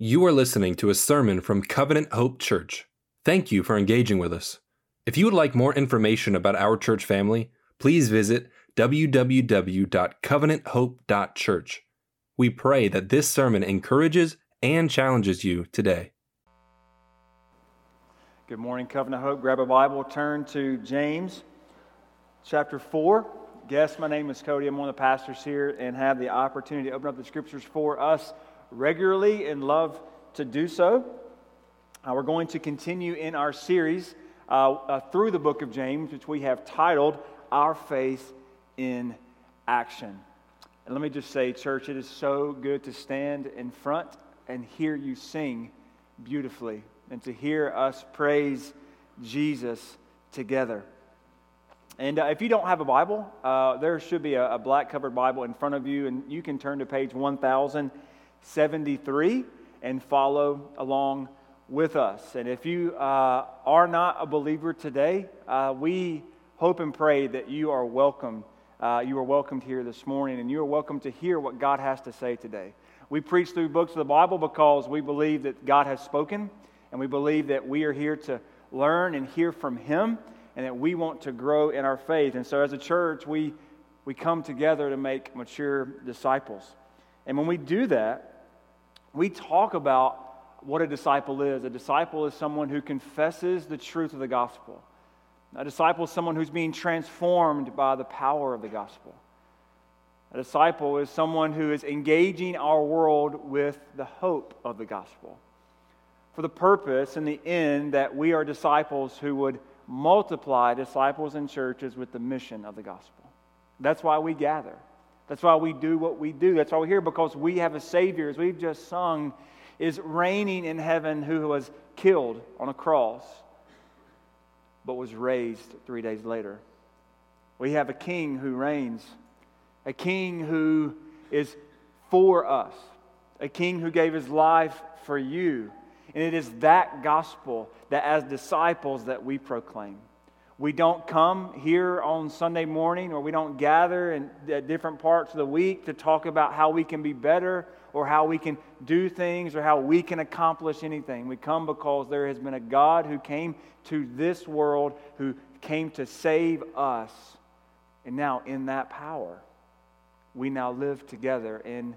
You are listening to a sermon from Covenant Hope Church. Thank you for engaging with us. If you would like more information about our church family, please visit www.covenanthope.church. We pray that this sermon encourages and challenges you today. Good morning, Covenant Hope. Grab a Bible, turn to James chapter 4. Guess my name is Cody. I'm one of the pastors here and have the opportunity to open up the scriptures for us regularly and love to do so. Uh, we're going to continue in our series uh, uh, through the book of James, which we have titled Our Faith in Action. And let me just say, church, it is so good to stand in front and hear you sing beautifully and to hear us praise Jesus together. And uh, if you don't have a Bible, uh, there should be a, a black covered Bible in front of you, and you can turn to page 1000. 73 and follow along with us. And if you uh, are not a believer today, uh, we hope and pray that you are welcome. Uh, you are welcomed here this morning, and you are welcome to hear what God has to say today. We preach through books of the Bible because we believe that God has spoken, and we believe that we are here to learn and hear from Him, and that we want to grow in our faith. And so, as a church, we, we come together to make mature disciples. And when we do that, we talk about what a disciple is. A disciple is someone who confesses the truth of the gospel. A disciple is someone who's being transformed by the power of the gospel. A disciple is someone who is engaging our world with the hope of the gospel for the purpose and the end that we are disciples who would multiply disciples and churches with the mission of the gospel. That's why we gather. That's why we do what we do. That's why we're here because we have a Savior, as we've just sung, is reigning in heaven who was killed on a cross but was raised three days later. We have a king who reigns, a king who is for us, a king who gave his life for you. And it is that gospel that as disciples that we proclaim. We don't come here on Sunday morning or we don't gather in different parts of the week to talk about how we can be better or how we can do things or how we can accomplish anything. We come because there has been a God who came to this world, who came to save us. And now, in that power, we now live together in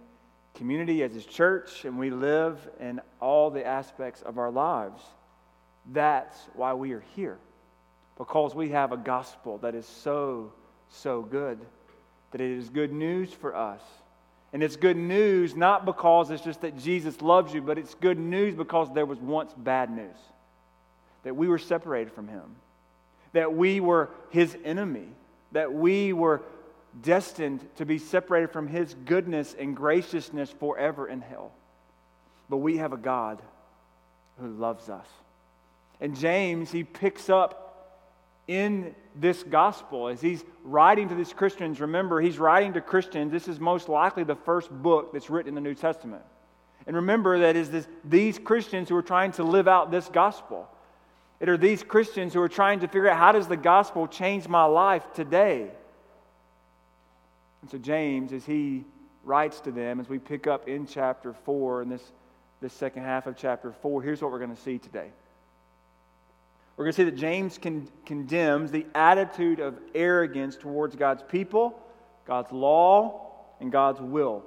community as His church, and we live in all the aspects of our lives. That's why we are here because we have a gospel that is so, so good that it is good news for us. And it's good news not because it's just that Jesus loves you, but it's good news because there was once bad news. That we were separated from him. That we were his enemy. That we were destined to be separated from his goodness and graciousness forever in hell. But we have a God who loves us. And James, he picks up in this gospel as he's writing to these Christians. Remember, he's writing to Christians. This is most likely the first book that's written in the New Testament. And remember that is this, these Christians who are trying to live out this gospel. It are these Christians who are trying to figure out how does the gospel change my life today? And so James, as he writes to them, as we pick up in chapter 4, in this, this second half of chapter 4, here's what we're going to see today we're going to see that James con- condemns the attitude of arrogance towards God's people, God's law, and God's will.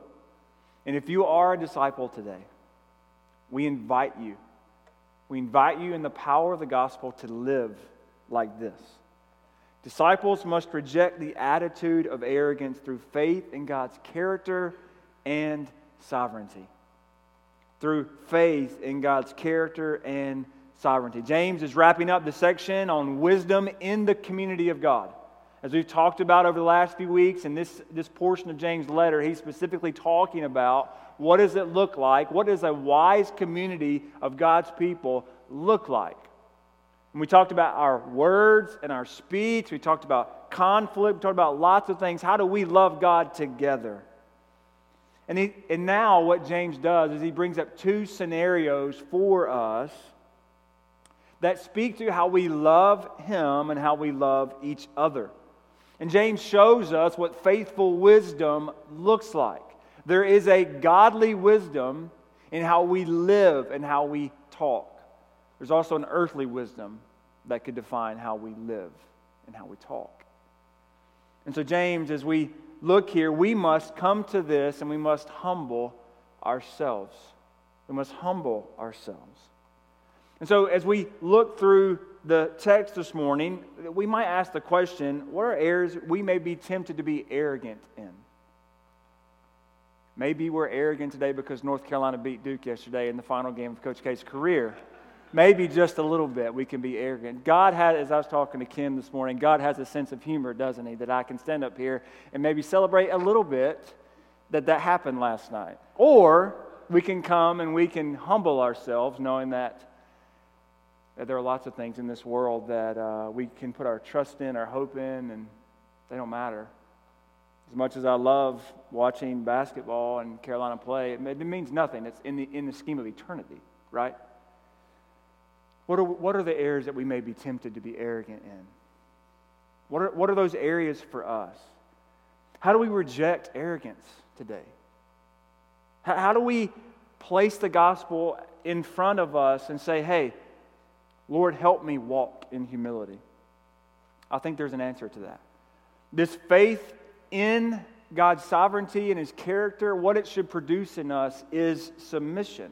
And if you are a disciple today, we invite you. We invite you in the power of the gospel to live like this. Disciples must reject the attitude of arrogance through faith in God's character and sovereignty. Through faith in God's character and sovereignty. James is wrapping up the section on wisdom in the community of God. As we've talked about over the last few weeks, in this, this portion of James' letter, he's specifically talking about what does it look like? What does a wise community of God's people look like? And we talked about our words and our speech. We talked about conflict. We talked about lots of things. How do we love God together? And, he, and now, what James does is he brings up two scenarios for us that speak to how we love Him and how we love each other. And James shows us what faithful wisdom looks like. There is a godly wisdom in how we live and how we talk. There's also an earthly wisdom that could define how we live and how we talk. And so, James, as we look here, we must come to this and we must humble ourselves. We must humble ourselves. And so, as we look through the text this morning, we might ask the question what are areas we may be tempted to be arrogant in? Maybe we're arrogant today because North Carolina beat Duke yesterday in the final game of Coach K's career. Maybe just a little bit we can be arrogant. God had, as I was talking to Kim this morning, God has a sense of humor, doesn't He? That I can stand up here and maybe celebrate a little bit that that happened last night. Or we can come and we can humble ourselves knowing that, that there are lots of things in this world that uh, we can put our trust in, our hope in, and they don't matter. As much as I love watching basketball and Carolina play, it, it means nothing. It's in the, in the scheme of eternity, right? What are, what are the areas that we may be tempted to be arrogant in? What are, what are those areas for us? How do we reject arrogance today? How, how do we place the gospel in front of us and say, hey, Lord, help me walk in humility? I think there's an answer to that. This faith in God's sovereignty and His character, what it should produce in us is submission.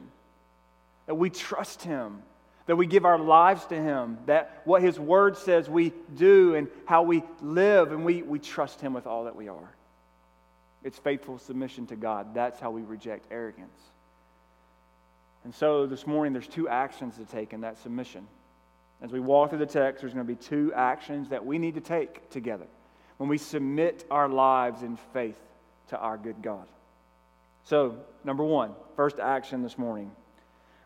That we trust Him, that we give our lives to Him, that what His Word says we do and how we live, and we, we trust Him with all that we are. It's faithful submission to God. That's how we reject arrogance. And so this morning, there's two actions to take in that submission. As we walk through the text, there's going to be two actions that we need to take together when we submit our lives in faith to our good God. So, number one, first action this morning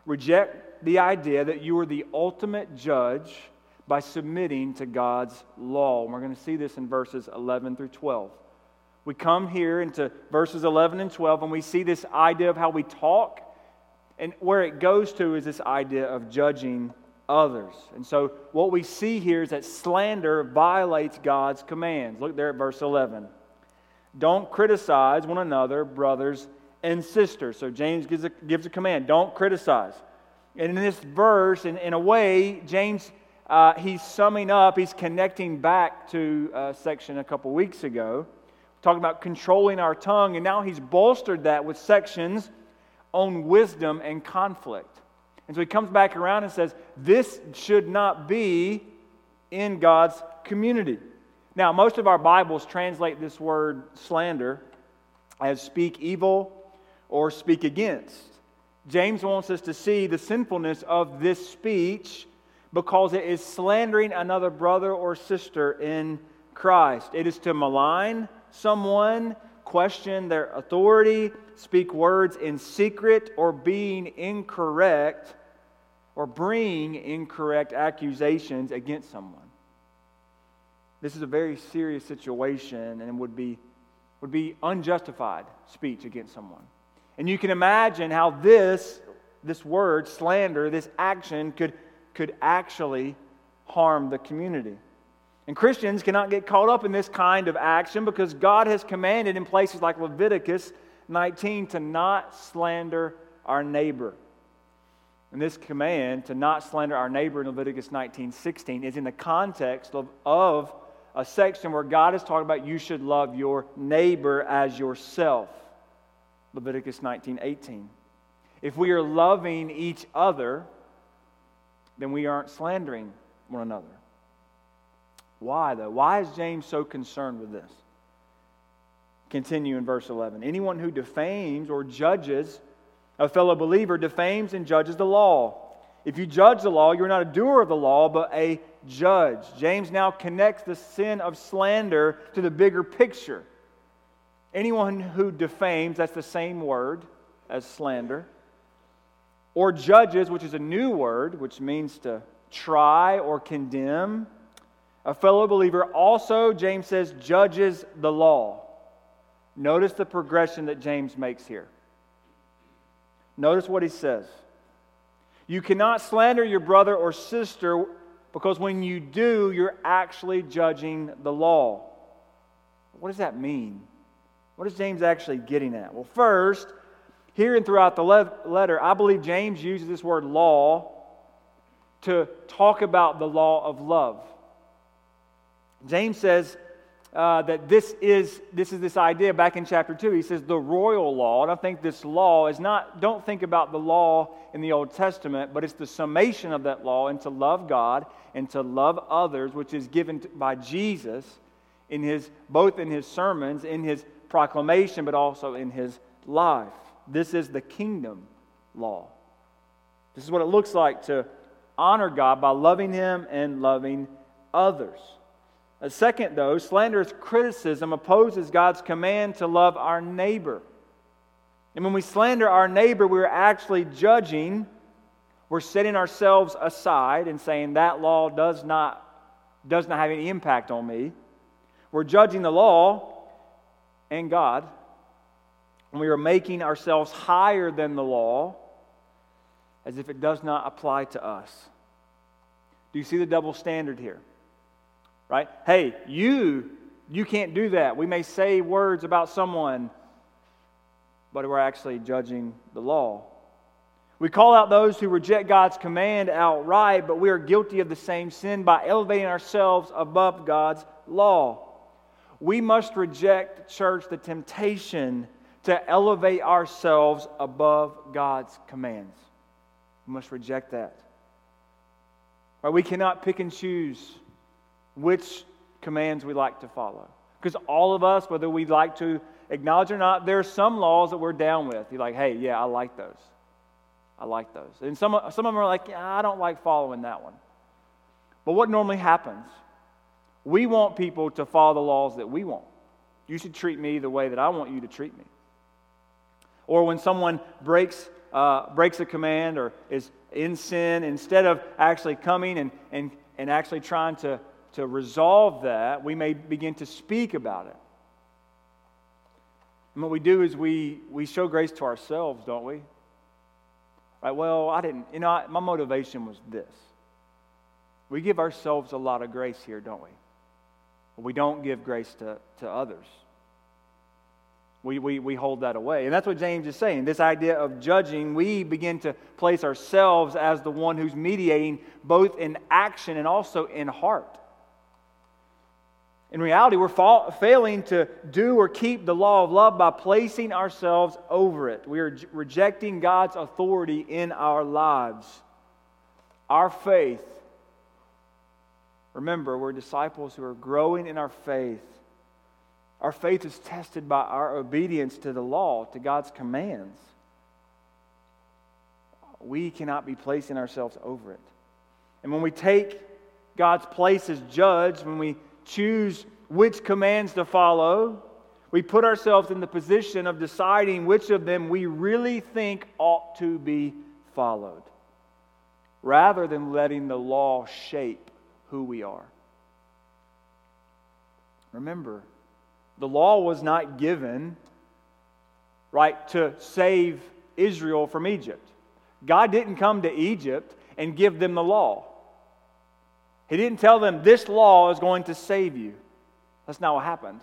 reject the idea that you are the ultimate judge by submitting to God's law. And we're going to see this in verses 11 through 12. We come here into verses 11 and 12, and we see this idea of how we talk. And where it goes to is this idea of judging others. And so what we see here is that slander violates God's commands. Look there at verse 11. Don't criticize one another, brothers and sisters. So James gives a, gives a command don't criticize. And in this verse, in, in a way, James, uh, he's summing up, he's connecting back to a section a couple weeks ago, talking about controlling our tongue. And now he's bolstered that with sections on wisdom and conflict. And so he comes back around and says, This should not be in God's community. Now, most of our Bibles translate this word slander as speak evil or speak against. James wants us to see the sinfulness of this speech because it is slandering another brother or sister in Christ. It is to malign someone, question their authority, speak words in secret, or being incorrect or bring incorrect accusations against someone. This is a very serious situation and would be, would be unjustified speech against someone. And you can imagine how this, this word, slander, this action could, could actually harm the community. And Christians cannot get caught up in this kind of action because God has commanded in places like Leviticus 19 to not slander our neighbor. And this command to not slander our neighbor in Leviticus 19 16 is in the context of, of a section where God is talking about you should love your neighbor as yourself. Leviticus 19 18. If we are loving each other, then we aren't slandering one another. Why, though? Why is James so concerned with this? Continue in verse 11. Anyone who defames or judges a fellow believer defames and judges the law. If you judge the law, you're not a doer of the law, but a judge. James now connects the sin of slander to the bigger picture. Anyone who defames, that's the same word as slander, or judges, which is a new word, which means to try or condemn. A fellow believer also, James says, judges the law. Notice the progression that James makes here. Notice what he says. You cannot slander your brother or sister because when you do, you're actually judging the law. What does that mean? What is James actually getting at? Well, first, here and throughout the letter, I believe James uses this word law to talk about the law of love. James says uh, that this is, this is this idea back in chapter 2. He says the royal law. And I think this law is not, don't think about the law in the Old Testament, but it's the summation of that law and to love God and to love others, which is given by Jesus in his, both in his sermons, in his proclamation, but also in his life. This is the kingdom law. This is what it looks like to honor God by loving him and loving others. Second, though, slanderous criticism opposes God's command to love our neighbor. And when we slander our neighbor, we're actually judging, we're setting ourselves aside and saying that law does not, does not have any impact on me. We're judging the law and God. And we are making ourselves higher than the law as if it does not apply to us. Do you see the double standard here? Right? Hey, you, you can't do that. We may say words about someone, but we're actually judging the law. We call out those who reject God's command outright, but we are guilty of the same sin by elevating ourselves above God's law. We must reject, church, the temptation to elevate ourselves above God's commands. We must reject that. Right? We cannot pick and choose which commands we like to follow. Because all of us, whether we like to acknowledge or not, there are some laws that we're down with. You're like, hey, yeah, I like those. I like those. And some, some of them are like, yeah, I don't like following that one. But what normally happens? We want people to follow the laws that we want. You should treat me the way that I want you to treat me. Or when someone breaks, uh, breaks a command or is in sin, instead of actually coming and, and, and actually trying to to resolve that, we may begin to speak about it. And what we do is we, we show grace to ourselves, don't we? Right? Well, I didn't, you know, I, my motivation was this. We give ourselves a lot of grace here, don't we? But we don't give grace to, to others. We, we, we hold that away. And that's what James is saying. This idea of judging, we begin to place ourselves as the one who's mediating both in action and also in heart. In reality, we're fa- failing to do or keep the law of love by placing ourselves over it. We are j- rejecting God's authority in our lives. Our faith, remember, we're disciples who are growing in our faith. Our faith is tested by our obedience to the law, to God's commands. We cannot be placing ourselves over it. And when we take God's place as judge, when we choose which commands to follow. We put ourselves in the position of deciding which of them we really think ought to be followed, rather than letting the law shape who we are. Remember, the law was not given, right, to save Israel from Egypt. God didn't come to Egypt and give them the law. He didn't tell them, This law is going to save you. That's not what happened.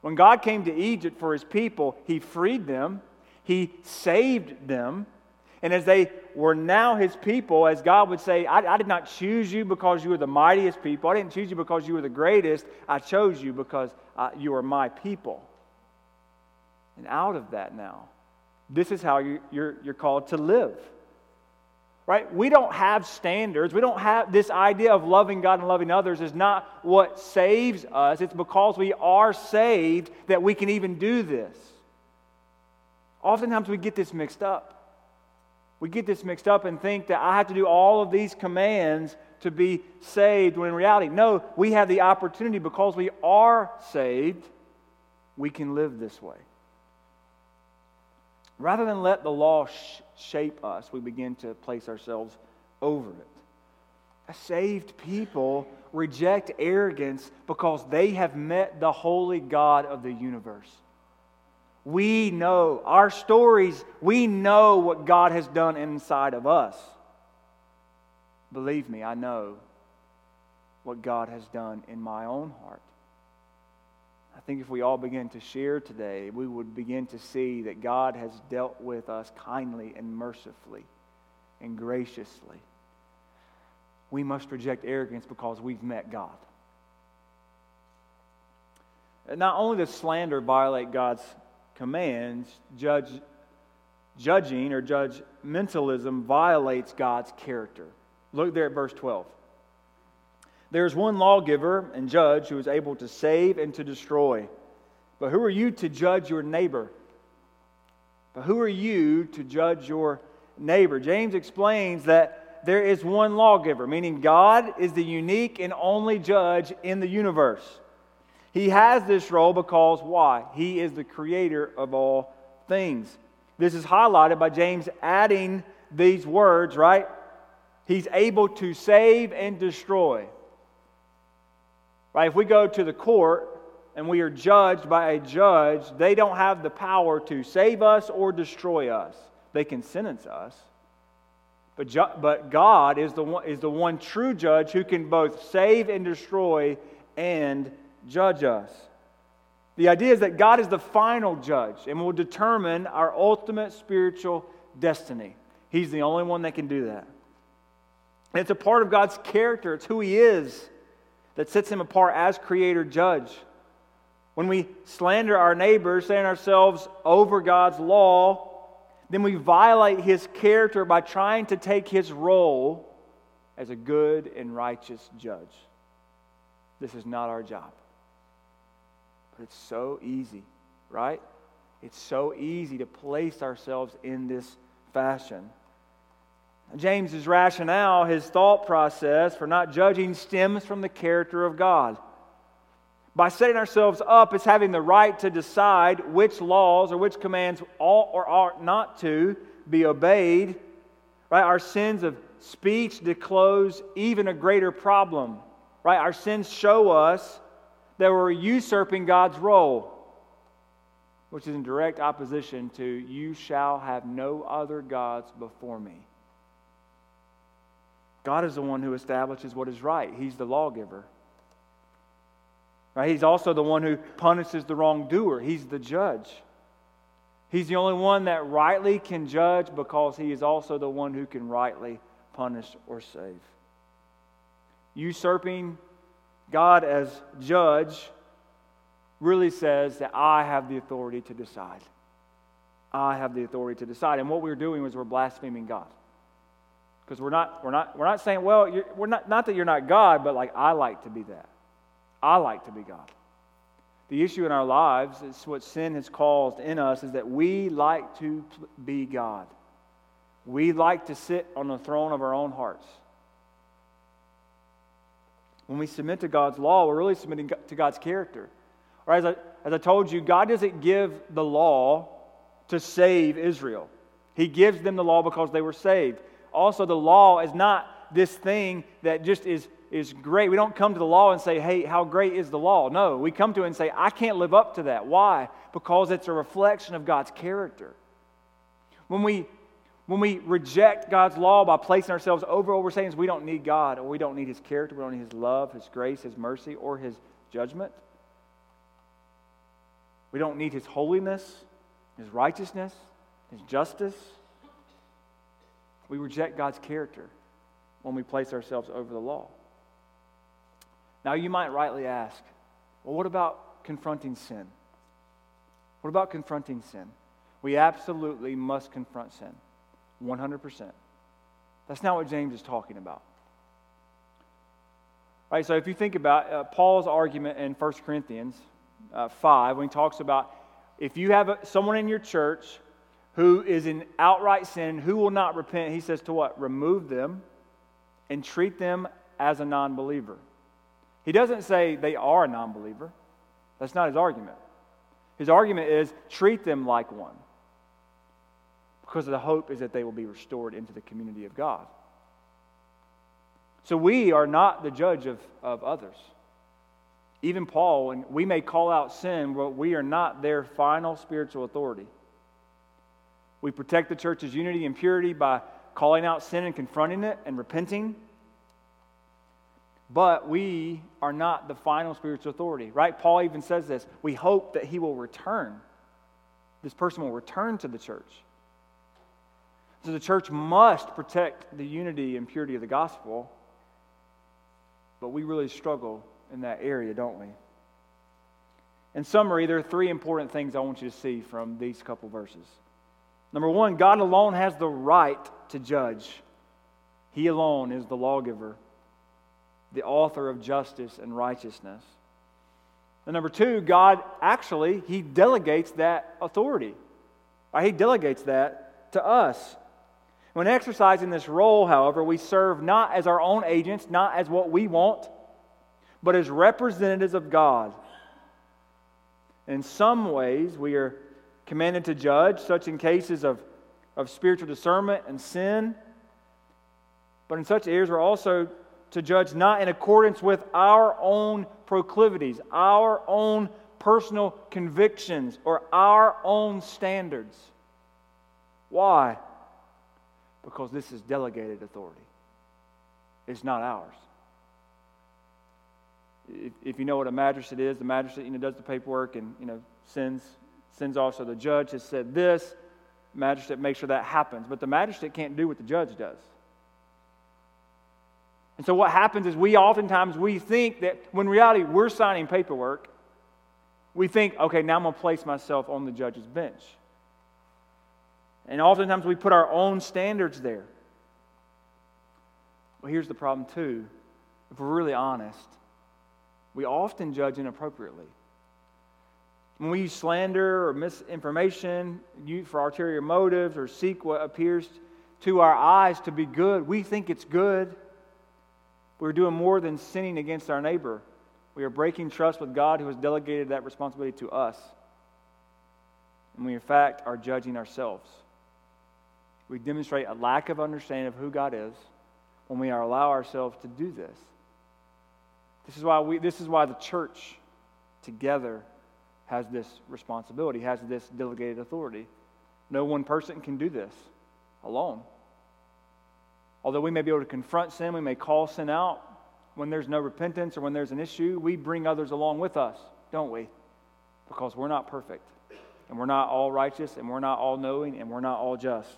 When God came to Egypt for his people, he freed them, he saved them. And as they were now his people, as God would say, I, I, did not choose you because you were the mightiest people. I didn't choose you because you were the greatest. I chose you because uh, you are my people. And out of that now, this is how you, you're, you're called to live right? We don't have standards. We don't have this idea of loving God and loving others is not what saves us. It's because we are saved that we can even do this. Oftentimes we get this mixed up. We get this mixed up and think that I have to do all of these commands to be saved, when in reality, no, we have the opportunity because we are saved, we can live this way. Rather than let the law sh- shape us, we begin to place ourselves over it. A saved people reject arrogance because they have met the holy God of the universe. We know our stories, we know what God has done inside of us. Believe me, I know what God has done in my own heart. I think if we all begin to share today, we would begin to see that God has dealt with us kindly and mercifully and graciously. We must reject arrogance because we've met God. Not only does slander violate God's commands, judge, judging or judgmentalism violates God's character. Look there at verse 12. There is one lawgiver and judge who is able to save and to destroy. But who are you to judge your neighbor? But who are you to judge your neighbor? James explains that there is one lawgiver, meaning God is the unique and only judge in the universe. He has this role because why? He is the creator of all things. This is highlighted by James adding these words, right? He's able to save and destroy. Right? If we go to the court and we are judged by a judge, they don't have the power to save us or destroy us. They can sentence us. But, ju- but God is the, one, is the one true judge who can both save and destroy and judge us. The idea is that God is the final judge and will determine our ultimate spiritual destiny. He's the only one that can do that. And it's a part of God's character, it's who He is that sets him apart as creator judge. When we slander our neighbors, saying ourselves over God's law, then we violate his character by trying to take his role as a good and righteous judge. This is not our job. But it's so easy, right? It's so easy to place ourselves in this fashion. James's rationale, his thought process for not judging stems from the character of God. By setting ourselves up as having the right to decide which laws or which commands ought or ought not to be obeyed, right? Our sins of speech disclose even a greater problem, right? Our sins show us that we're usurping God's role, which is in direct opposition to, you shall have no other gods before me. God is the one who establishes what is right. He's the lawgiver. Right? He's also the one who punishes the wrongdoer. He's the judge. He's the only one that rightly can judge because he is also the one who can rightly punish or save. Usurping God as judge really says that I have the authority to decide. I have the authority to decide. And what we're doing is we're blaspheming God. Because we're not, we're, not, we're not saying, well, we're not, not that you're not God, but like, I like to be that. I like to be God. The issue in our lives is what sin has caused in us is that we like to be God. We like to sit on the throne of our own hearts. When we submit to God's law, we're really submitting to God's character. Or as I, as I told you, God doesn't give the law to save Israel. He gives them the law because they were saved also the law is not this thing that just is, is great. We don't come to the law and say, hey, how great is the law? No, we come to it and say, I can't live up to that. Why? Because it's a reflection of God's character. When we when we reject God's law by placing ourselves over what we're saying is we don't need God or we don't need His character, we don't need His love, His grace, His mercy, or His judgment. We don't need His holiness, His righteousness, His justice. We reject God's character when we place ourselves over the law. Now, you might rightly ask, well, what about confronting sin? What about confronting sin? We absolutely must confront sin, 100%. That's not what James is talking about. Right, so if you think about uh, Paul's argument in 1 Corinthians uh, 5, when he talks about if you have a, someone in your church who is in outright sin, who will not repent, he says to what? Remove them and treat them as a non believer. He doesn't say they are a non believer. That's not his argument. His argument is treat them like one because the hope is that they will be restored into the community of God. So we are not the judge of, of others. Even Paul, and we may call out sin, but we are not their final spiritual authority. We protect the church's unity and purity by calling out sin and confronting it and repenting. But we are not the final spiritual authority, right? Paul even says this. We hope that he will return. This person will return to the church. So the church must protect the unity and purity of the gospel. But we really struggle in that area, don't we? In summary, there are three important things I want you to see from these couple verses. Number one, God alone has the right to judge. He alone is the lawgiver, the author of justice and righteousness. And number two, God actually, He delegates that authority. Uh, he delegates that to us. When exercising this role, however, we serve not as our own agents, not as what we want, but as representatives of God. In some ways, we are commanded to judge, such in cases of, of spiritual discernment and sin. But in such areas, we're also to judge not in accordance with our own proclivities, our own personal convictions, or our own standards. Why? because this is delegated authority. It's not ours. If, if you know what a magistrate is, the magistrate you know, does the paperwork and you know, sends, sends also the judge has said this, magistrate makes sure that happens. But the magistrate can't do what the judge does. And so what happens is we oftentimes we think that when reality we're signing paperwork, we think, okay, now I'm going to place myself on the judge's bench. And oftentimes we put our own standards there. Well, here's the problem, too. If we're really honest, we often judge inappropriately. When we use slander or misinformation for ulterior motives or seek what appears to our eyes to be good, we think it's good. We're doing more than sinning against our neighbor. We are breaking trust with God who has delegated that responsibility to us. And we, in fact, are judging ourselves. We demonstrate a lack of understanding of who God is when we allow ourselves to do this. This is why, we, this is why the church together has this responsibility, has this delegated authority. No one person can do this alone. Although we may be able to confront sin, we may call sin out when there's no repentance or when there's an issue, we bring others along with us, don't we? Because we're not perfect. And we're not all righteous, and we're not all knowing, and we're not all just.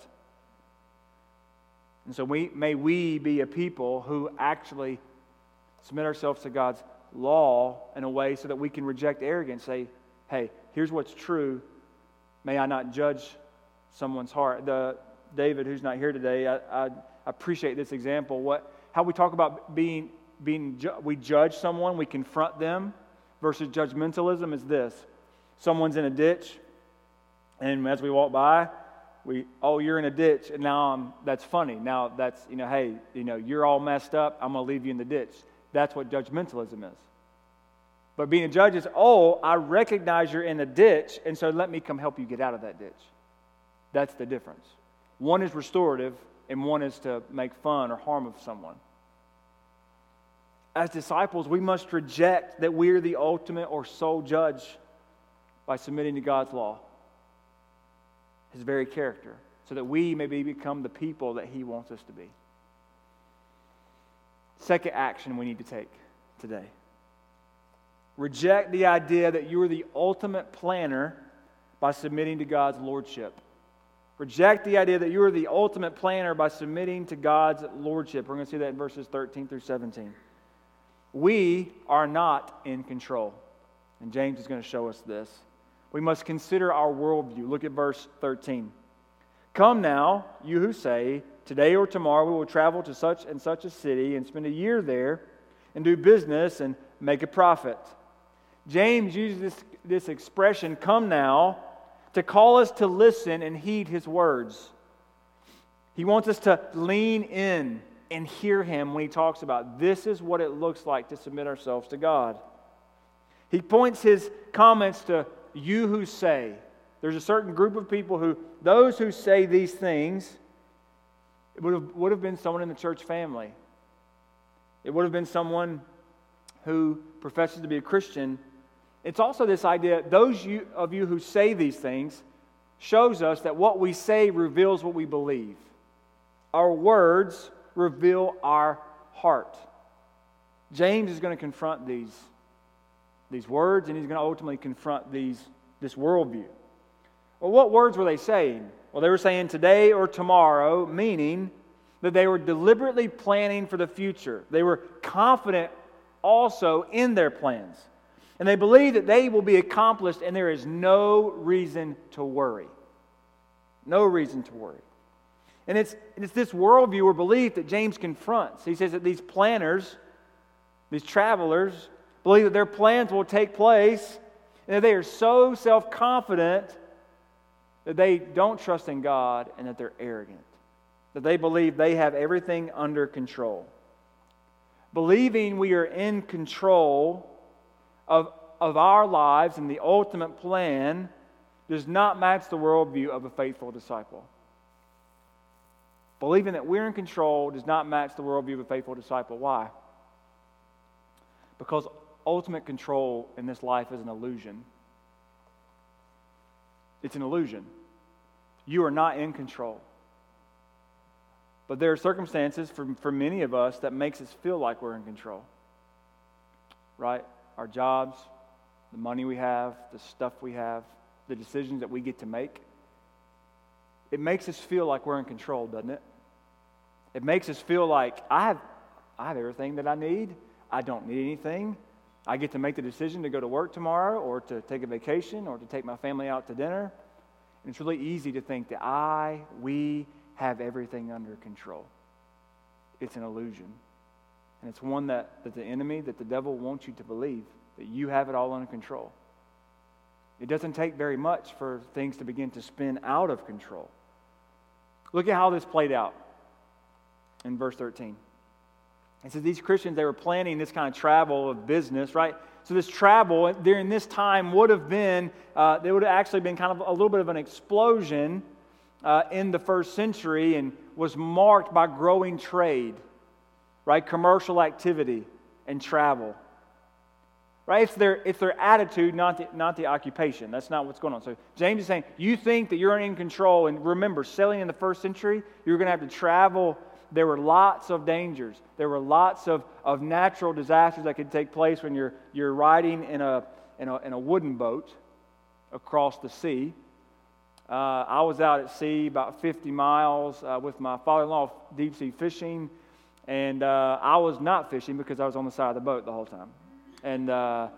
And so we, may we be a people who actually submit ourselves to God's law in a way so that we can reject arrogance, say, hey, here's what's true. May I not judge someone's heart. The, David, who's not here today, I, I appreciate this example. What, how we talk about being, being we judge someone, we confront them, versus judgmentalism is this. Someone's in a ditch, and as we walk by, we oh you're in a ditch and now I'm, that's funny now that's you know hey you know you're all messed up i'm going to leave you in the ditch that's what judgmentalism is but being a judge is oh i recognize you're in a ditch and so let me come help you get out of that ditch. That's the difference. One is restorative and one is to make fun or harm of someone. As disciples we must reject that we're the ultimate or sole judge by submitting to god's law his very character, so that we may become the people that he wants us to be. Second action we need to take today reject the idea that you are the ultimate planner by submitting to God's lordship. Reject the idea that you are the ultimate planner by submitting to God's lordship. We're going to see that in verses 13 through 17. We are not in control. And James is going to show us this we must consider our worldview. Look at verse 13. Come now, you who say, Today or tomorrow we will travel to such and such a city and spend a year there and do business and make a profit. James uses this, this expression, come now, to call us to listen and heed his words. He wants us to lean in and hear him when he talks about this is what it looks like to submit ourselves to God. He points his comments to you who say. There's a certain group of people who, those who say these things, it would have, would have been someone in the church family. It would have been someone who professes to be a Christian. It's also this idea, those of you who say these things, shows us that what we say reveals what we believe. Our words reveal our heart. James is going to confront these, these words and he's going to ultimately confront these, this worldview. Well, what words were they saying? Well, they were saying today or tomorrow, meaning that they were deliberately planning for the future. They were confident also in their plans. And they believe that they will be accomplished, and there is no reason to worry. No reason to worry. And it's, it's this worldview or belief that James confronts. He says that these planners, these travelers, believe that their plans will take place, and that they are so self confident that they don't trust in God and that they're arrogant, that they believe they have everything under control. Believing we are in control of, of our lives and the ultimate plan does not match the worldview of a faithful disciple. Believing that we're in control does not match the worldview of a faithful disciple. Why? Because ultimate control in this life is an illusion. It's an illusion. You are not in control. But there are circumstances for, for many of us that makes us feel like we're in control. Right? Our jobs, the money we have, the stuff we have, the decisions that we get to make. It makes us feel like we're in control, doesn't it? It makes us feel like I have, I have everything that I need. I don't need anything. I get to make the decision to go to work tomorrow or to take a vacation or to take my family out to dinner. And it's really easy to think that I, we, have everything under control. It's an illusion. And it's one that, that the enemy, that the devil wants you to believe, that you have it all under control. It doesn't take very much for things to begin to spin out of control. Look at how this played out in verse 13. It says these Christians, they were planning this kind of travel of business, right? So this travel during this time would have been, uh, there would have actually been kind of a little bit of an explosion uh, in the first century and was marked by growing trade, right? Commercial activity and travel. Right? It's their, it's their attitude, not the, not the occupation. That's not what's going on. So James is saying, you think that you're in control. And remember, sailing in the first century, you're going to have to travel. There were lots of dangers. There were lots of, of natural disasters that could take place when you're, you're riding in a, in, a, in a wooden boat across the sea. Uh, I was out at sea about 50 miles uh, with my father in law deep sea fishing, and uh, I was not fishing because I was on the side of the boat the whole time. And uh,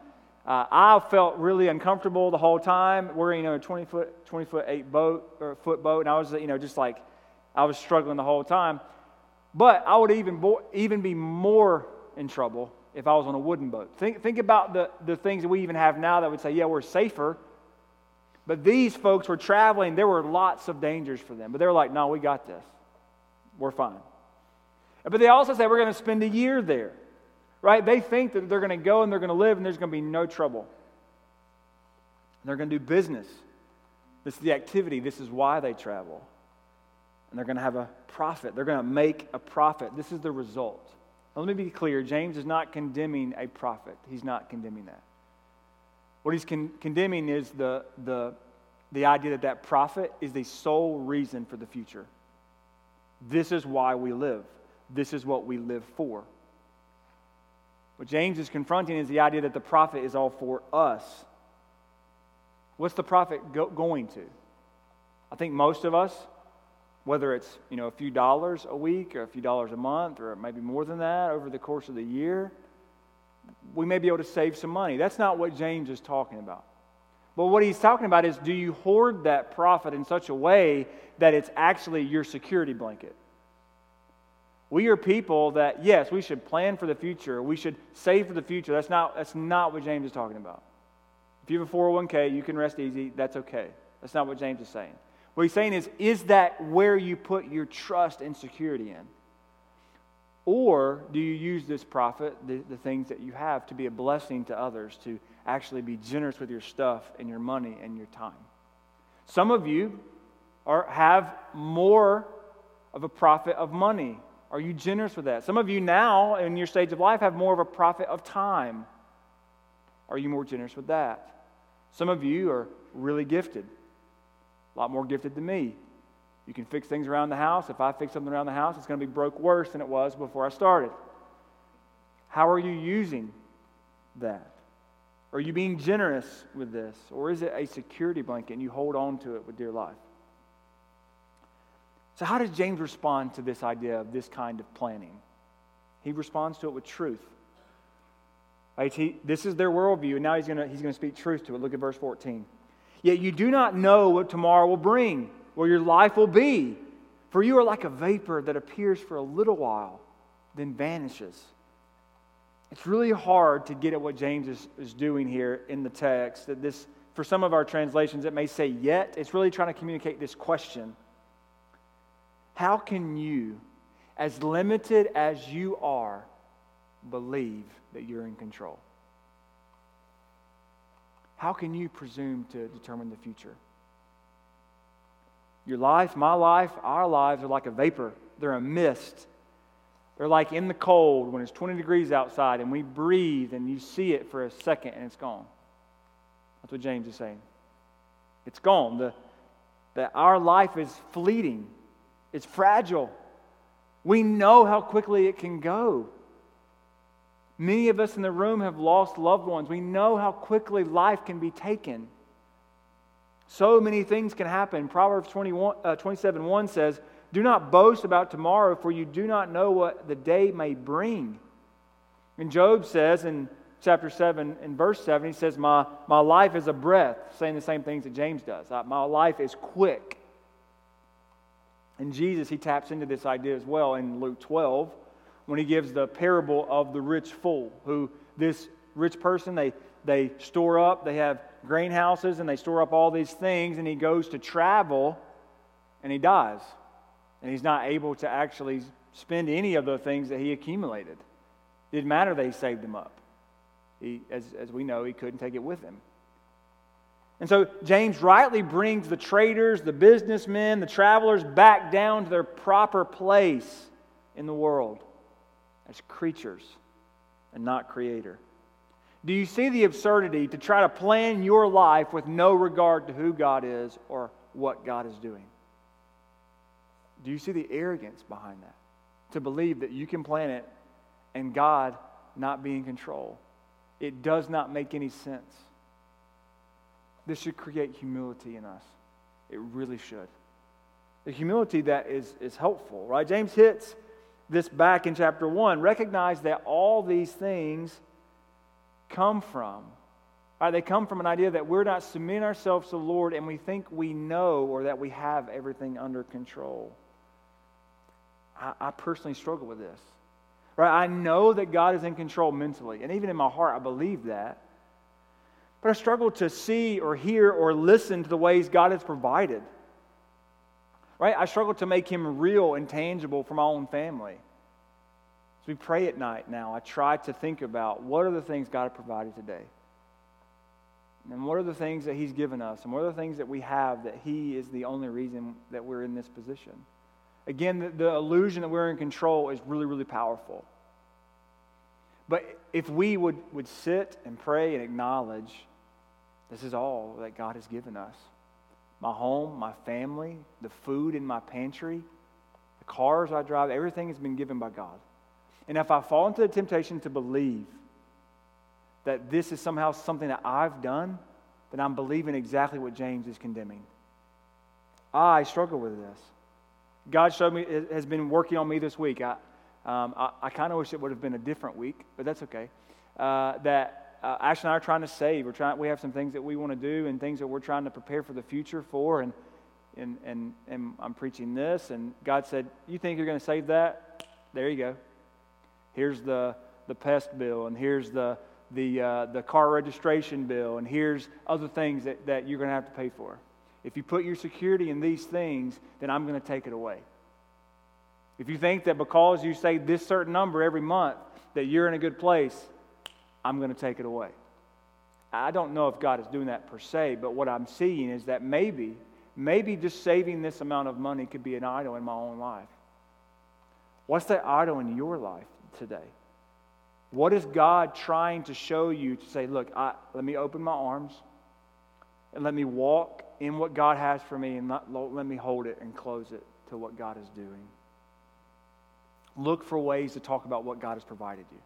uh, I felt really uncomfortable the whole time. We're you know a 20 foot 20 foot eight boat or foot boat, and I was you know just like I was struggling the whole time. But I would even bo- even be more in trouble if I was on a wooden boat. Think think about the the things that we even have now that would say, yeah, we're safer but these folks were traveling. There were lots of dangers for them. But they were like, no, we got this. We're fine. But they also say we're going to spend a year there, right? They think that they're going to go and they're going to live and there's going to be no trouble. they're going to do business. This is the activity. This is why they travel. And they're going to have a profit. They're going to make a profit. This is the result. Now, let me be clear James is not condemning a profit, he's not condemning that. What he's con- condemning is the, the, the idea that that profit is the sole reason for the future. This is why we live. This is what we live for. What James is confronting is the idea that the profit is all for us. What's the profit go- going to? I think most of us, whether it's you know a few dollars a week or a few dollars a month or maybe more than that over the course of the year, we may be able to save some money. That's not what James is talking about. But what he's talking about is do you hoard that profit in such a way that it's actually your security blanket? We are people that, yes, we should plan for the future. We should save for the future. That's not, that's not what James is talking about. If you have a 401k, you can rest easy. That's okay. That's not what James is saying. What he's saying is, is that where you put your trust and security in? Or do you use this profit, the, the things that you have, to be a blessing to others, to actually be generous with your stuff and your money and your time? Some of you are, have more of a profit of money. Are you generous with that? Some of you now, in your stage of life, have more of a profit of time. Are you more generous with that? Some of you are really gifted, a lot more gifted than me. You can fix things around the house. If I fix something around the house, it's going to be broke worse than it was before I started. How are you using that? Are you being generous with this? Or is it a security blanket and you hold on to it with dear life? So, how does James respond to this idea of this kind of planning? He responds to it with truth. Right? He, this is their worldview, and now he's going he's to speak truth to it. Look at verse 14. Yet you do not know what tomorrow will bring, or your life will be. For you are like a vapor that appears for a little while, then vanishes. It's really hard to get at what James is, is doing here in the text. That this, for some of our translations, it may say yet. It's really trying to communicate this question How can you, as limited as you are, believe that you're in control? How can you presume to determine the future? Your life, my life, our lives are like a vapor. They're a mist. They're like in the cold when it's 20 degrees outside and we breathe and you see it for a second and it's gone. That's what James is saying. It's gone. The, that our life is fleeting, it's fragile. We know how quickly it can go. Many of us in the room have lost loved ones. We know how quickly life can be taken. So many things can happen. Proverbs 21, uh, 27 1 says, Do not boast about tomorrow, for you do not know what the day may bring. And Job says in chapter 7 and verse 7, he says, My, my life is a breath, saying the same things that James does. My life is quick. And Jesus, he taps into this idea as well in Luke 12 when he gives the parable of the rich fool, who this rich person, they, they store up, they have grain houses and they store up all these things, and he goes to travel and he dies. And he's not able to actually spend any of the things that he accumulated. It didn't matter that he saved them up. He, as, as we know, he couldn't take it with him. And so James rightly brings the traders, the businessmen, the travelers back down to their proper place in the world as creatures and not creator. Do you see the absurdity to try to plan your life with no regard to who God is or what God is doing? Do you see the arrogance behind that? To believe that you can plan it and God not be in control. It does not make any sense. This should create humility in us. It really should. The humility that is, is helpful, right? James hits this back in chapter 1. Recognize that all these things come from? Right, they come from an idea that we're not submitting ourselves to the Lord and we think we know or that we have everything under control. I, I personally struggle with this. Right? I know that God is in control mentally, and even in my heart, I believe that. But I struggle to see or hear or listen to the ways God has provided. Right? I struggle to make Him real and tangible for my own family. As we pray at night now, I try to think about what are the things God has provided today? And what are the things that He's given us? And what are the things that we have that He is the only reason that we're in this position? Again, the, the illusion that we're in control is really, really powerful. But if we would, would sit and pray and acknowledge this is all that God has given us my home, my family, the food in my pantry, the cars I drive, everything has been given by God. And if I fall into the temptation to believe that this is somehow something that I've done, then I'm believing exactly what James is condemning. I struggle with this. God showed me, has been working on me this week. I, um, I, I kind of wish it would have been a different week, but that's okay. Uh, that uh, Ash and I are trying to save. We're trying, we have some things that we want to do and things that we're trying to prepare for the future for. And, and, and, and I'm preaching this, and God said, You think you're going to save that? There you go. Here's the, the pest bill, and here's the, the, uh, the car registration bill, and here's other things that, that you're going to have to pay for. If you put your security in these things, then I'm going to take it away. If you think that because you say this certain number every month that you're in a good place, I'm going to take it away. I don't know if God is doing that per se, but what I'm seeing is that maybe, maybe just saving this amount of money could be an idol in my own life. What's that idol in your life? today? What is God trying to show you to say, look, I, let me open my arms and let me walk in what God has for me and not, let me hold it and close it to what God is doing? Look for ways to talk about what God has provided you.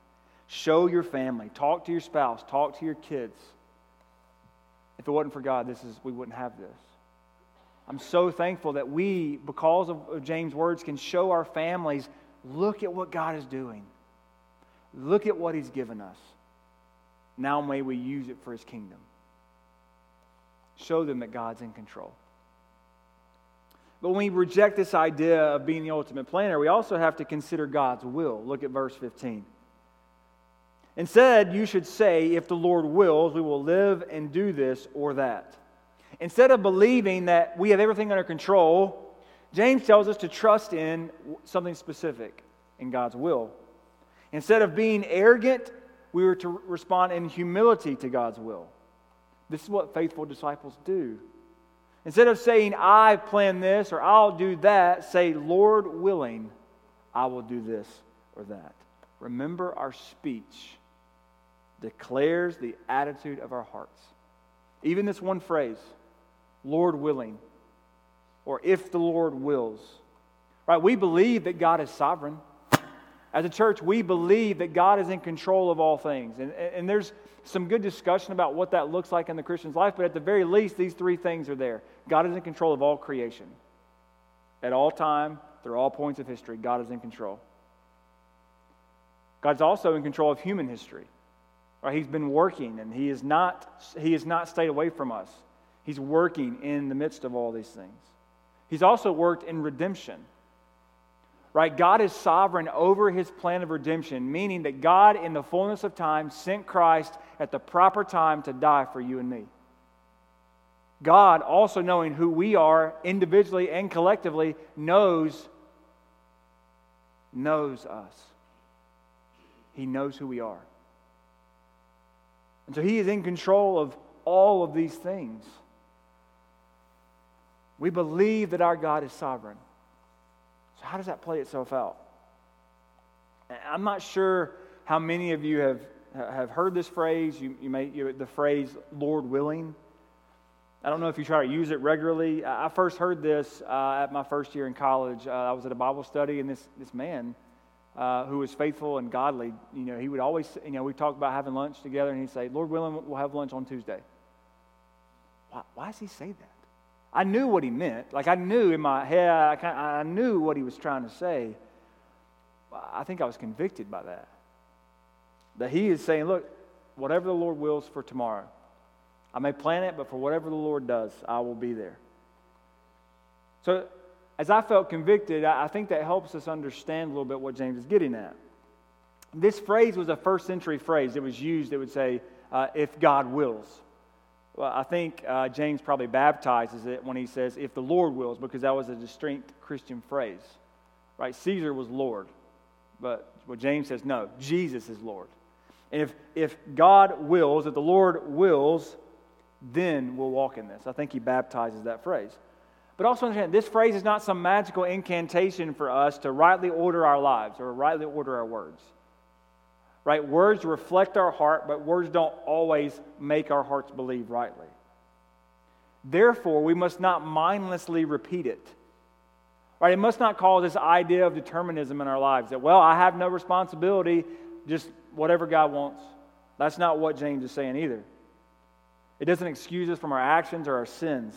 Show your family. Talk to your spouse. Talk to your kids. If it wasn't for God, this is we wouldn't have this. I'm so thankful that we, because of James' words, can show our families look at what God is doing. Look at what He's given us. Now may we use it for His kingdom. Show them that God's in control. But when we reject this idea of being the ultimate planner, we also have to consider God's will. Look at verse 15. Instead, you should say, if the Lord wills, we will live and do this or that. Instead of believing that we have everything under control, James tells us to trust in something specific in God's will. Instead of being arrogant, we were to respond in humility to God's will. This is what faithful disciples do. Instead of saying, I plan this or I'll do that, say, Lord willing, I will do this or that. Remember, our speech declares the attitude of our hearts. Even this one phrase, Lord willing, or if the Lord wills. Right? We believe that God is sovereign. As a church, we believe that God is in control of all things. And, and there's some good discussion about what that looks like in the Christian's life, but at the very least, these three things are there. God is in control of all creation. At all time, through all points of history, God is in control. God's also in control of human history. Right? He's been working and he is not he has not stayed away from us. He's working in the midst of all these things. He's also worked in redemption. Right? God is sovereign over his plan of redemption, meaning that God, in the fullness of time, sent Christ at the proper time to die for you and me. God, also knowing who we are individually and collectively, knows knows us. He knows who we are. And so he is in control of all of these things. We believe that our God is sovereign. So, how does that play itself out? I'm not sure how many of you have, have heard this phrase. You, you may, you, the phrase, Lord willing. I don't know if you try to use it regularly. I first heard this uh, at my first year in college. Uh, I was at a Bible study, and this, this man uh, who was faithful and godly, you know, he would always, you know, we talked about having lunch together, and he'd say, Lord willing, we'll have lunch on Tuesday. Why, why does he say that? I knew what he meant. Like, I knew in my head, I, kinda, I knew what he was trying to say. I think I was convicted by that. That he is saying, look, whatever the Lord wills for tomorrow, I may plan it, but for whatever the Lord does, I will be there. So, as I felt convicted, I think that helps us understand a little bit what James is getting at. This phrase was a first century phrase. It was used, it would say, uh, if God wills. Well, I think uh, James probably baptizes it when he says, if the Lord wills, because that was a distinct Christian phrase. Right? Caesar was Lord. But what James says, no, Jesus is Lord. And if, if God wills, if the Lord wills, then we'll walk in this. I think he baptizes that phrase. But also understand, this phrase is not some magical incantation for us to rightly order our lives or rightly order our words. Right? Words reflect our heart, but words don't always make our hearts believe rightly. Therefore, we must not mindlessly repeat it. Right? It must not cause this idea of determinism in our lives that, well, I have no responsibility, just whatever God wants. That's not what James is saying either. It doesn't excuse us from our actions or our sins.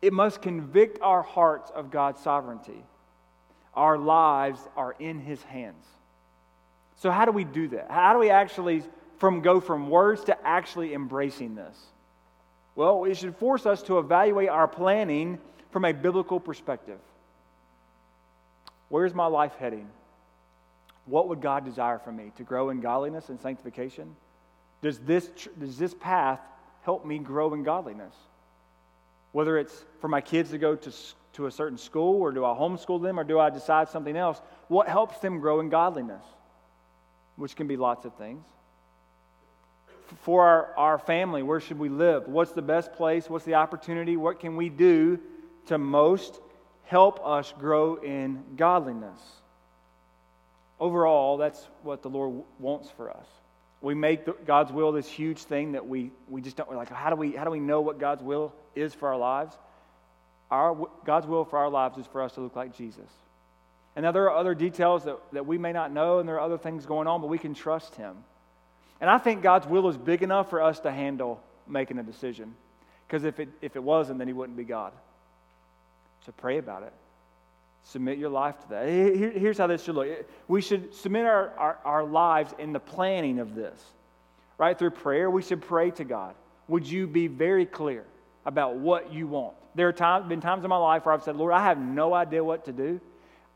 It must convict our hearts of God's sovereignty. Our lives are in His hands. So, how do we do that? How do we actually from go from words to actually embracing this? Well, it should force us to evaluate our planning from a biblical perspective. Where's my life heading? What would God desire from me? To grow in godliness and sanctification? Does this, does this path help me grow in godliness? Whether it's for my kids to go to, to a certain school, or do I homeschool them, or do I decide something else? What helps them grow in godliness? Which can be lots of things. For our, our family, where should we live? What's the best place? What's the opportunity? What can we do to most help us grow in godliness? Overall, that's what the Lord wants for us. We make the, God's will this huge thing that we, we just don't, we're like, how do, we, how do we know what God's will is for our lives? Our, God's will for our lives is for us to look like Jesus. And now there are other details that, that we may not know, and there are other things going on, but we can trust Him. And I think God's will is big enough for us to handle making a decision. Because if it, if it wasn't, then He wouldn't be God. So pray about it. Submit your life to that. Here, here's how this should look we should submit our, our, our lives in the planning of this. Right? Through prayer, we should pray to God. Would you be very clear about what you want? There have time, been times in my life where I've said, Lord, I have no idea what to do.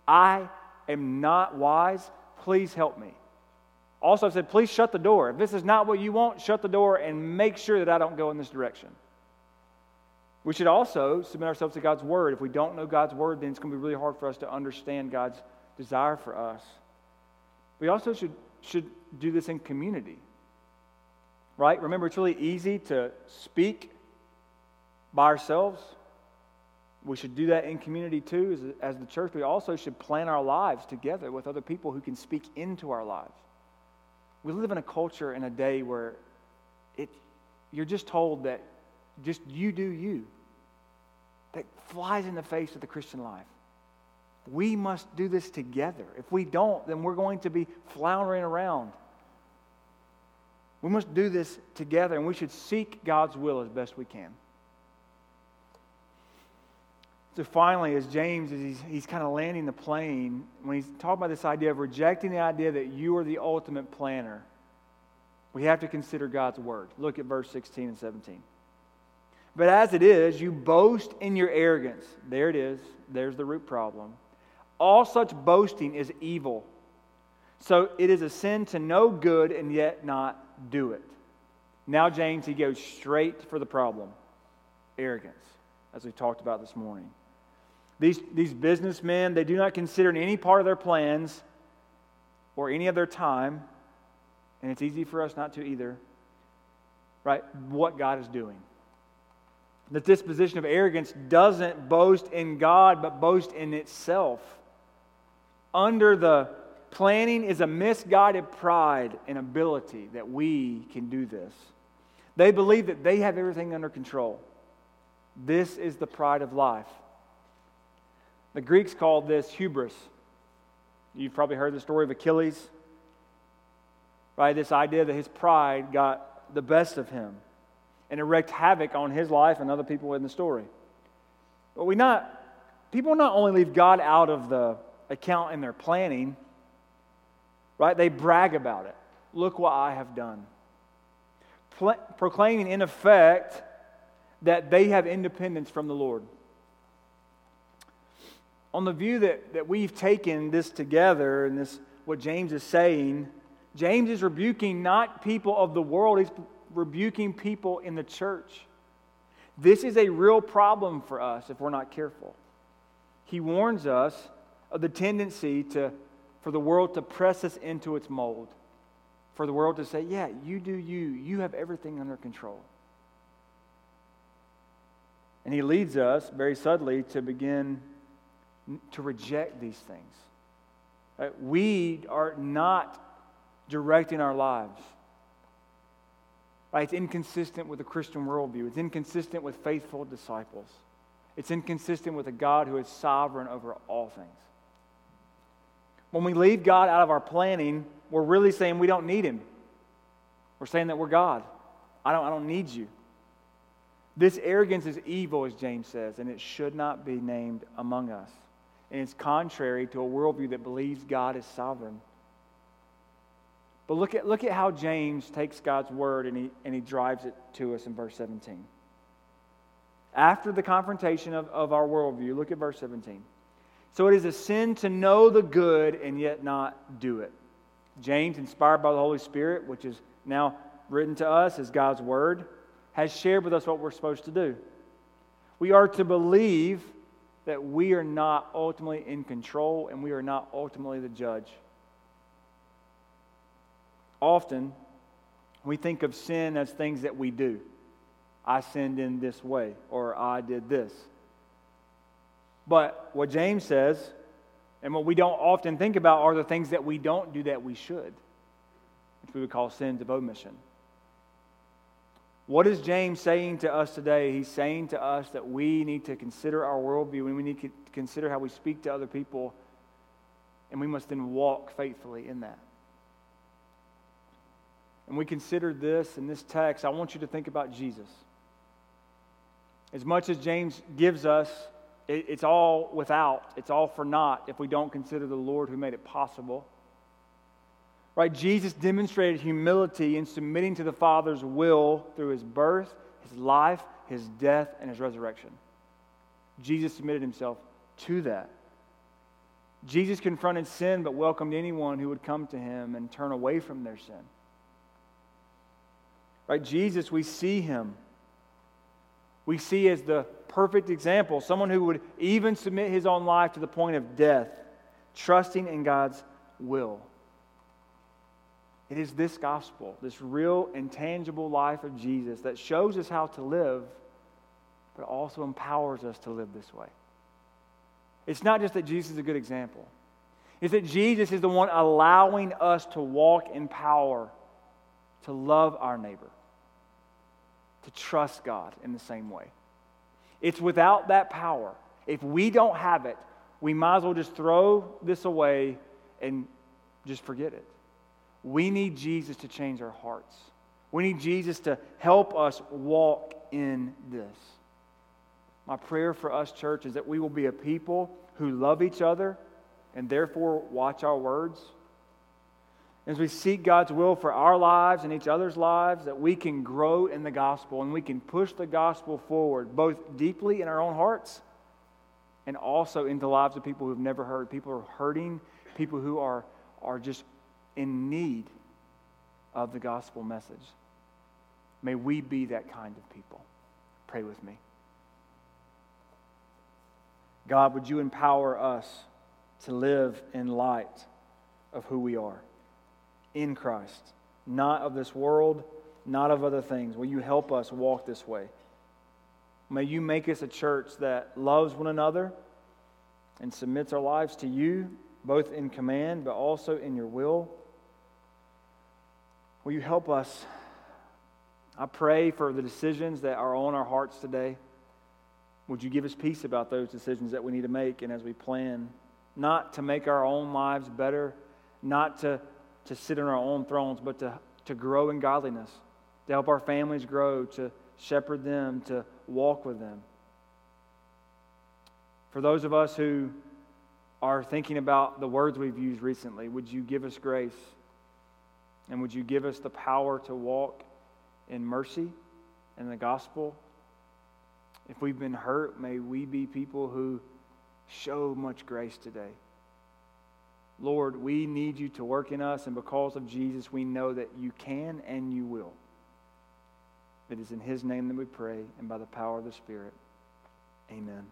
I am not wise. Please help me. Also, I've said, please shut the door. If this is not what you want, shut the door and make sure that I don't go in this direction. We should also submit ourselves to God's Word. If we don't know God's Word, then it's going to be really hard for us to understand God's desire for us. We also should, should do this in community. Right? Remember, it's really easy to speak by ourselves. We should do that in community too, as, as the church. We also should plan our lives together with other people who can speak into our lives. We live in a culture in a day where it, you're just told that just you do you. That flies in the face of the Christian life. We must do this together. If we don't, then we're going to be floundering around. We must do this together, and we should seek God's will as best we can. So finally, as James is he's, he's kind of landing the plane, when he's talking about this idea of rejecting the idea that you are the ultimate planner, we have to consider God's word. Look at verse 16 and 17. But as it is, you boast in your arrogance. There it is. There's the root problem. All such boasting is evil. So it is a sin to know good and yet not do it. Now, James, he goes straight for the problem arrogance, as we talked about this morning. These, these businessmen, they do not consider any part of their plans or any of their time, and it's easy for us not to either, right, what God is doing. The disposition of arrogance doesn't boast in God, but boast in itself. Under the planning is a misguided pride and ability that we can do this. They believe that they have everything under control. This is the pride of life. The Greeks called this hubris. You've probably heard the story of Achilles, right? This idea that his pride got the best of him and wreaked havoc on his life and other people in the story. But we not, people not only leave God out of the account in their planning, right? They brag about it. Look what I have done. Pl- proclaiming, in effect, that they have independence from the Lord. On the view that, that we've taken this together and this, what James is saying, James is rebuking not people of the world, he's rebuking people in the church. This is a real problem for us if we're not careful. He warns us of the tendency to, for the world to press us into its mold, for the world to say, Yeah, you do you, you have everything under control. And he leads us very subtly to begin to reject these things. Uh, we are not directing our lives. Right? It's inconsistent with the Christian worldview. It's inconsistent with faithful disciples. It's inconsistent with a God who is sovereign over all things. When we leave God out of our planning, we're really saying we don't need Him. We're saying that we're God. I don't, I don't need you. This arrogance is evil, as James says, and it should not be named among us. And it's contrary to a worldview that believes God is sovereign. But look at, look at how James takes God's word and he, and he drives it to us in verse 17. After the confrontation of, of our worldview, look at verse 17. So it is a sin to know the good and yet not do it. James, inspired by the Holy Spirit, which is now written to us as God's word, has shared with us what we're supposed to do. We are to believe that we are not ultimately in control and we are not ultimately the judge. Often, we think of sin as things that we do. I sinned in this way, or I did this. But what James says, and what we don't often think about, are the things that we don't do that we should, which we would call sins of omission. What is James saying to us today? He's saying to us that we need to consider our worldview and we need to consider how we speak to other people and we must then walk faithfully in that. And we consider this in this text, I want you to think about Jesus. As much as James gives us, it's all without, it's all for naught if we don't consider the Lord who made it possible. Right? Jesus demonstrated humility in submitting to the Father's will through his birth, his life, his death, and his resurrection. Jesus submitted himself to that. Jesus confronted sin but welcomed anyone who would come to him and turn away from their sin. Right? Jesus, we see him. We see as the perfect example, someone who would even submit his own life to the point of death, trusting in God's will. It is this gospel, this real and tangible life of Jesus that shows us how to live, but also empowers us to live this way. It's not just that Jesus is a good example, it's that Jesus is the one allowing us to walk in power, to love our neighbor, to trust God in the same way. It's without that power. If we don't have it, we might as well just throw this away and just forget it. We need Jesus to change our hearts. We need Jesus to help us walk in this. My prayer for us, church, is that we will be a people who love each other and therefore watch our words. As we seek God's will for our lives and each other's lives, that we can grow in the gospel and we can push the gospel forward, both deeply in our own hearts and also into the lives of people who've never heard. People who are hurting, people who are, are just in need of the gospel message. May we be that kind of people. Pray with me. God, would you empower us to live in light of who we are in Christ, not of this world, not of other things? Will you help us walk this way? May you make us a church that loves one another and submits our lives to you, both in command but also in your will. Will you help us? I pray for the decisions that are on our hearts today. Would you give us peace about those decisions that we need to make and as we plan, not to make our own lives better, not to, to sit on our own thrones, but to, to grow in godliness, to help our families grow, to shepherd them, to walk with them. For those of us who are thinking about the words we've used recently, would you give us grace? And would you give us the power to walk in mercy and the gospel if we've been hurt, may we be people who show much grace today. Lord, we need you to work in us, and because of Jesus, we know that you can and you will. It is in his name that we pray, and by the power of the Spirit. Amen.